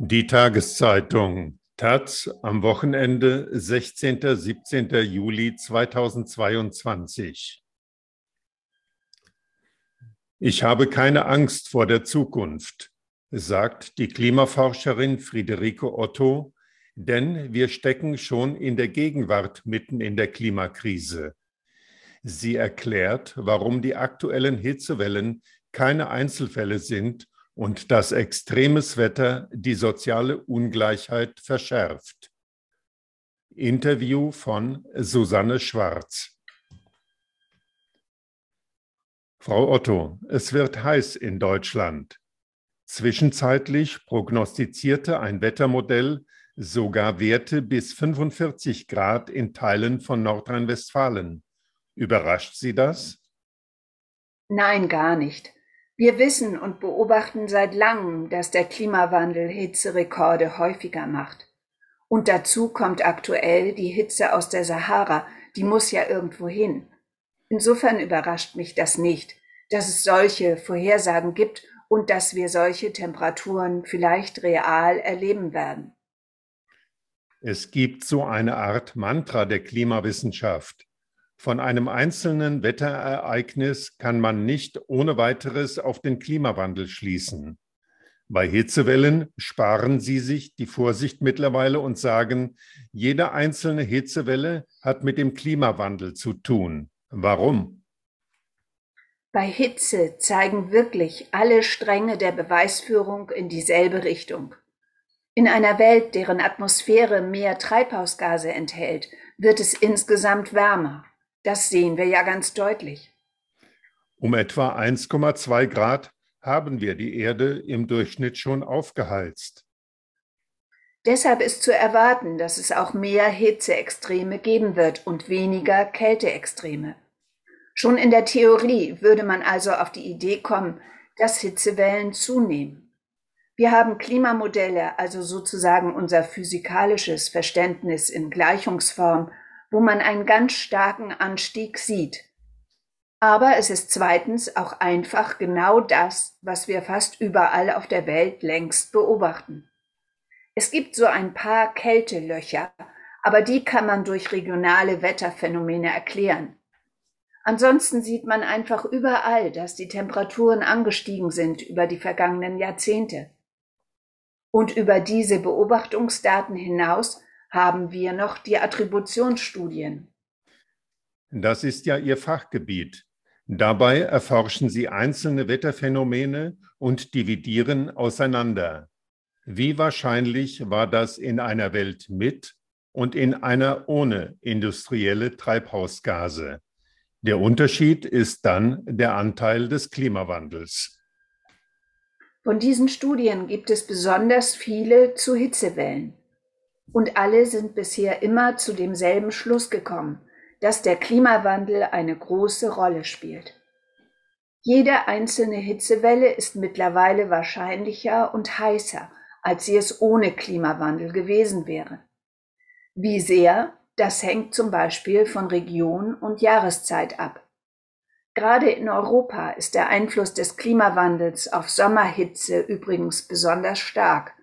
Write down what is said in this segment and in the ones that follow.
Die Tageszeitung Taz am Wochenende 16. 17. Juli 2022. Ich habe keine Angst vor der Zukunft, sagt die Klimaforscherin Friederike Otto, denn wir stecken schon in der Gegenwart mitten in der Klimakrise. Sie erklärt, warum die aktuellen Hitzewellen keine Einzelfälle sind und dass extremes Wetter die soziale Ungleichheit verschärft. Interview von Susanne Schwarz. Frau Otto, es wird heiß in Deutschland. Zwischenzeitlich prognostizierte ein Wettermodell sogar Werte bis 45 Grad in Teilen von Nordrhein-Westfalen. Überrascht Sie das? Nein, gar nicht. Wir wissen und beobachten seit langem, dass der Klimawandel Hitzerekorde häufiger macht. Und dazu kommt aktuell die Hitze aus der Sahara, die muss ja irgendwo hin. Insofern überrascht mich das nicht, dass es solche Vorhersagen gibt und dass wir solche Temperaturen vielleicht real erleben werden. Es gibt so eine Art Mantra der Klimawissenschaft. Von einem einzelnen Wetterereignis kann man nicht ohne weiteres auf den Klimawandel schließen. Bei Hitzewellen sparen sie sich die Vorsicht mittlerweile und sagen, jede einzelne Hitzewelle hat mit dem Klimawandel zu tun. Warum? Bei Hitze zeigen wirklich alle Stränge der Beweisführung in dieselbe Richtung. In einer Welt, deren Atmosphäre mehr Treibhausgase enthält, wird es insgesamt wärmer. Das sehen wir ja ganz deutlich. Um etwa 1,2 Grad haben wir die Erde im Durchschnitt schon aufgeheizt. Deshalb ist zu erwarten, dass es auch mehr Hitzeextreme geben wird und weniger Kälteextreme. Schon in der Theorie würde man also auf die Idee kommen, dass Hitzewellen zunehmen. Wir haben Klimamodelle, also sozusagen unser physikalisches Verständnis in Gleichungsform wo man einen ganz starken Anstieg sieht. Aber es ist zweitens auch einfach genau das, was wir fast überall auf der Welt längst beobachten. Es gibt so ein paar Kältelöcher, aber die kann man durch regionale Wetterphänomene erklären. Ansonsten sieht man einfach überall, dass die Temperaturen angestiegen sind über die vergangenen Jahrzehnte. Und über diese Beobachtungsdaten hinaus haben wir noch die Attributionsstudien. Das ist ja Ihr Fachgebiet. Dabei erforschen Sie einzelne Wetterphänomene und dividieren auseinander. Wie wahrscheinlich war das in einer Welt mit und in einer ohne industrielle Treibhausgase? Der Unterschied ist dann der Anteil des Klimawandels. Von diesen Studien gibt es besonders viele zu Hitzewellen. Und alle sind bisher immer zu demselben Schluss gekommen, dass der Klimawandel eine große Rolle spielt. Jede einzelne Hitzewelle ist mittlerweile wahrscheinlicher und heißer, als sie es ohne Klimawandel gewesen wäre. Wie sehr, das hängt zum Beispiel von Region und Jahreszeit ab. Gerade in Europa ist der Einfluss des Klimawandels auf Sommerhitze übrigens besonders stark.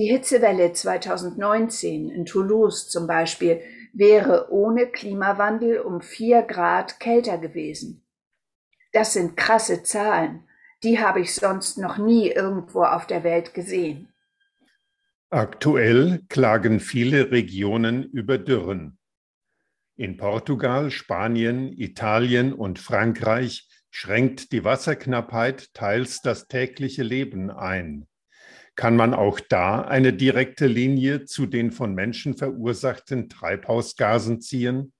Die Hitzewelle 2019 in Toulouse zum Beispiel wäre ohne Klimawandel um vier Grad kälter gewesen. Das sind krasse Zahlen. Die habe ich sonst noch nie irgendwo auf der Welt gesehen. Aktuell klagen viele Regionen über Dürren. In Portugal, Spanien, Italien und Frankreich schränkt die Wasserknappheit teils das tägliche Leben ein. Kann man auch da eine direkte Linie zu den von Menschen verursachten Treibhausgasen ziehen?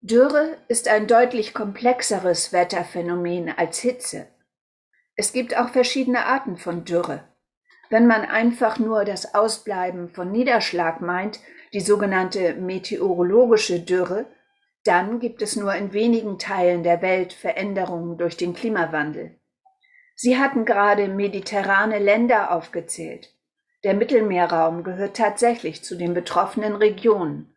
Dürre ist ein deutlich komplexeres Wetterphänomen als Hitze. Es gibt auch verschiedene Arten von Dürre. Wenn man einfach nur das Ausbleiben von Niederschlag meint, die sogenannte meteorologische Dürre, dann gibt es nur in wenigen Teilen der Welt Veränderungen durch den Klimawandel. Sie hatten gerade mediterrane Länder aufgezählt. Der Mittelmeerraum gehört tatsächlich zu den betroffenen Regionen.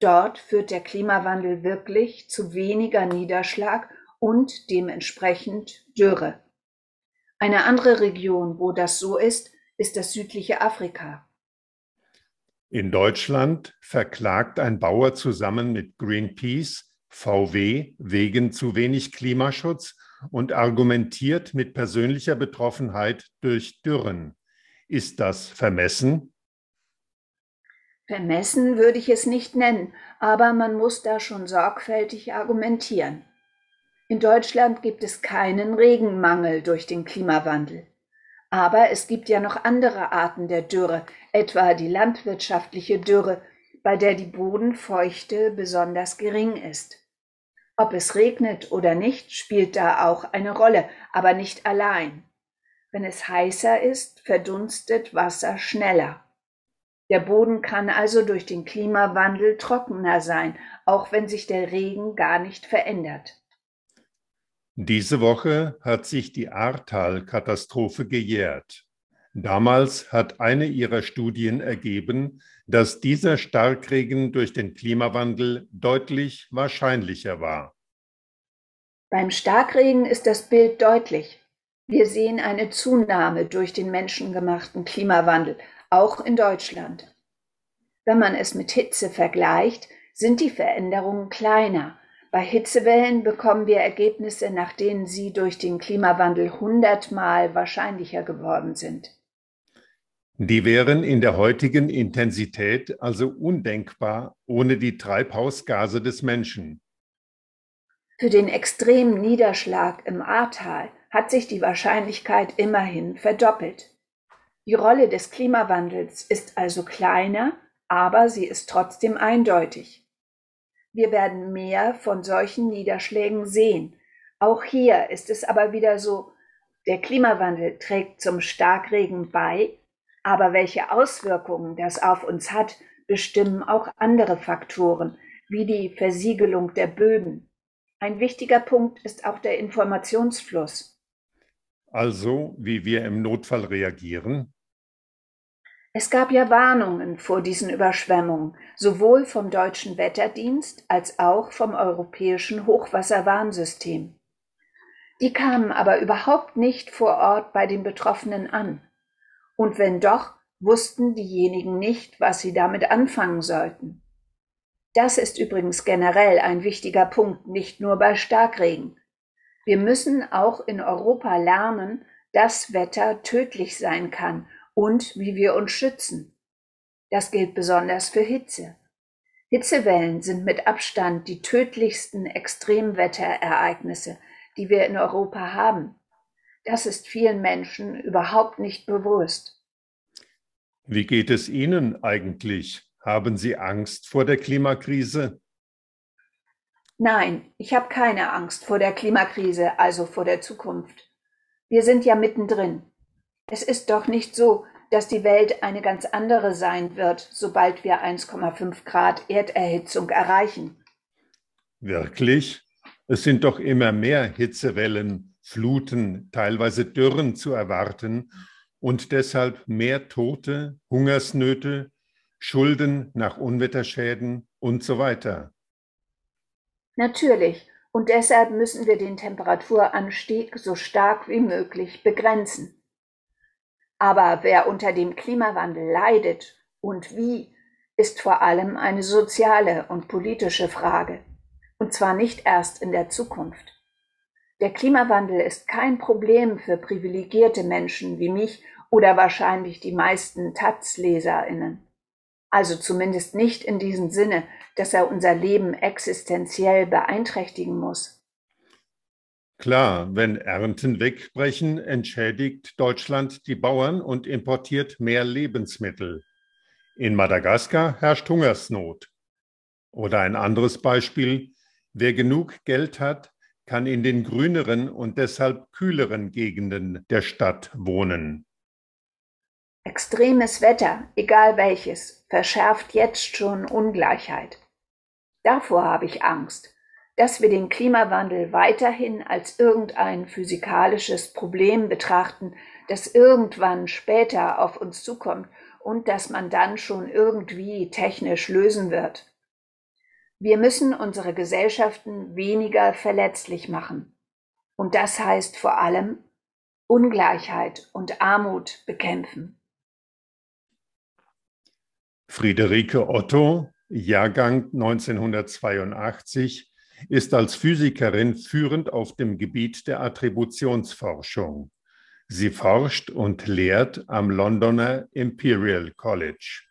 Dort führt der Klimawandel wirklich zu weniger Niederschlag und dementsprechend Dürre. Eine andere Region, wo das so ist, ist das südliche Afrika. In Deutschland verklagt ein Bauer zusammen mit Greenpeace VW wegen zu wenig Klimaschutz und argumentiert mit persönlicher Betroffenheit durch Dürren. Ist das vermessen? Vermessen würde ich es nicht nennen, aber man muss da schon sorgfältig argumentieren. In Deutschland gibt es keinen Regenmangel durch den Klimawandel. Aber es gibt ja noch andere Arten der Dürre, etwa die landwirtschaftliche Dürre, bei der die Bodenfeuchte besonders gering ist. Ob es regnet oder nicht, spielt da auch eine Rolle, aber nicht allein. Wenn es heißer ist, verdunstet Wasser schneller. Der Boden kann also durch den Klimawandel trockener sein, auch wenn sich der Regen gar nicht verändert. Diese Woche hat sich die Ahrtal-Katastrophe gejährt. Damals hat eine ihrer Studien ergeben, dass dieser Starkregen durch den Klimawandel deutlich wahrscheinlicher war. Beim Starkregen ist das Bild deutlich. Wir sehen eine Zunahme durch den menschengemachten Klimawandel, auch in Deutschland. Wenn man es mit Hitze vergleicht, sind die Veränderungen kleiner. Bei Hitzewellen bekommen wir Ergebnisse, nach denen sie durch den Klimawandel hundertmal wahrscheinlicher geworden sind. Die wären in der heutigen Intensität also undenkbar ohne die Treibhausgase des Menschen. Für den extremen Niederschlag im Ahrtal hat sich die Wahrscheinlichkeit immerhin verdoppelt. Die Rolle des Klimawandels ist also kleiner, aber sie ist trotzdem eindeutig. Wir werden mehr von solchen Niederschlägen sehen. Auch hier ist es aber wieder so, der Klimawandel trägt zum Starkregen bei, aber welche Auswirkungen das auf uns hat, bestimmen auch andere Faktoren, wie die Versiegelung der Böden. Ein wichtiger Punkt ist auch der Informationsfluss. Also, wie wir im Notfall reagieren? Es gab ja Warnungen vor diesen Überschwemmungen, sowohl vom deutschen Wetterdienst als auch vom europäischen Hochwasserwarnsystem. Die kamen aber überhaupt nicht vor Ort bei den Betroffenen an. Und wenn doch, wussten diejenigen nicht, was sie damit anfangen sollten. Das ist übrigens generell ein wichtiger Punkt, nicht nur bei Starkregen. Wir müssen auch in Europa lernen, dass Wetter tödlich sein kann und wie wir uns schützen. Das gilt besonders für Hitze. Hitzewellen sind mit Abstand die tödlichsten Extremwetterereignisse, die wir in Europa haben. Das ist vielen Menschen überhaupt nicht bewusst. Wie geht es Ihnen eigentlich? Haben Sie Angst vor der Klimakrise? Nein, ich habe keine Angst vor der Klimakrise, also vor der Zukunft. Wir sind ja mittendrin. Es ist doch nicht so, dass die Welt eine ganz andere sein wird, sobald wir 1,5 Grad Erderhitzung erreichen. Wirklich? Es sind doch immer mehr Hitzewellen, Fluten, teilweise Dürren zu erwarten und deshalb mehr Tote, Hungersnöte, Schulden nach Unwetterschäden und so weiter. Natürlich. Und deshalb müssen wir den Temperaturanstieg so stark wie möglich begrenzen. Aber wer unter dem Klimawandel leidet und wie, ist vor allem eine soziale und politische Frage. Und zwar nicht erst in der Zukunft. Der Klimawandel ist kein Problem für privilegierte Menschen wie mich oder wahrscheinlich die meisten Taz-LeserInnen. Also zumindest nicht in diesem Sinne, dass er unser Leben existenziell beeinträchtigen muss. Klar, wenn Ernten wegbrechen, entschädigt Deutschland die Bauern und importiert mehr Lebensmittel. In Madagaskar herrscht Hungersnot. Oder ein anderes Beispiel, wer genug Geld hat, kann in den grüneren und deshalb kühleren Gegenden der Stadt wohnen. Extremes Wetter, egal welches, verschärft jetzt schon Ungleichheit. Davor habe ich Angst, dass wir den Klimawandel weiterhin als irgendein physikalisches Problem betrachten, das irgendwann später auf uns zukommt und das man dann schon irgendwie technisch lösen wird. Wir müssen unsere Gesellschaften weniger verletzlich machen. Und das heißt vor allem Ungleichheit und Armut bekämpfen. Friederike Otto, Jahrgang 1982, ist als Physikerin führend auf dem Gebiet der Attributionsforschung. Sie forscht und lehrt am Londoner Imperial College.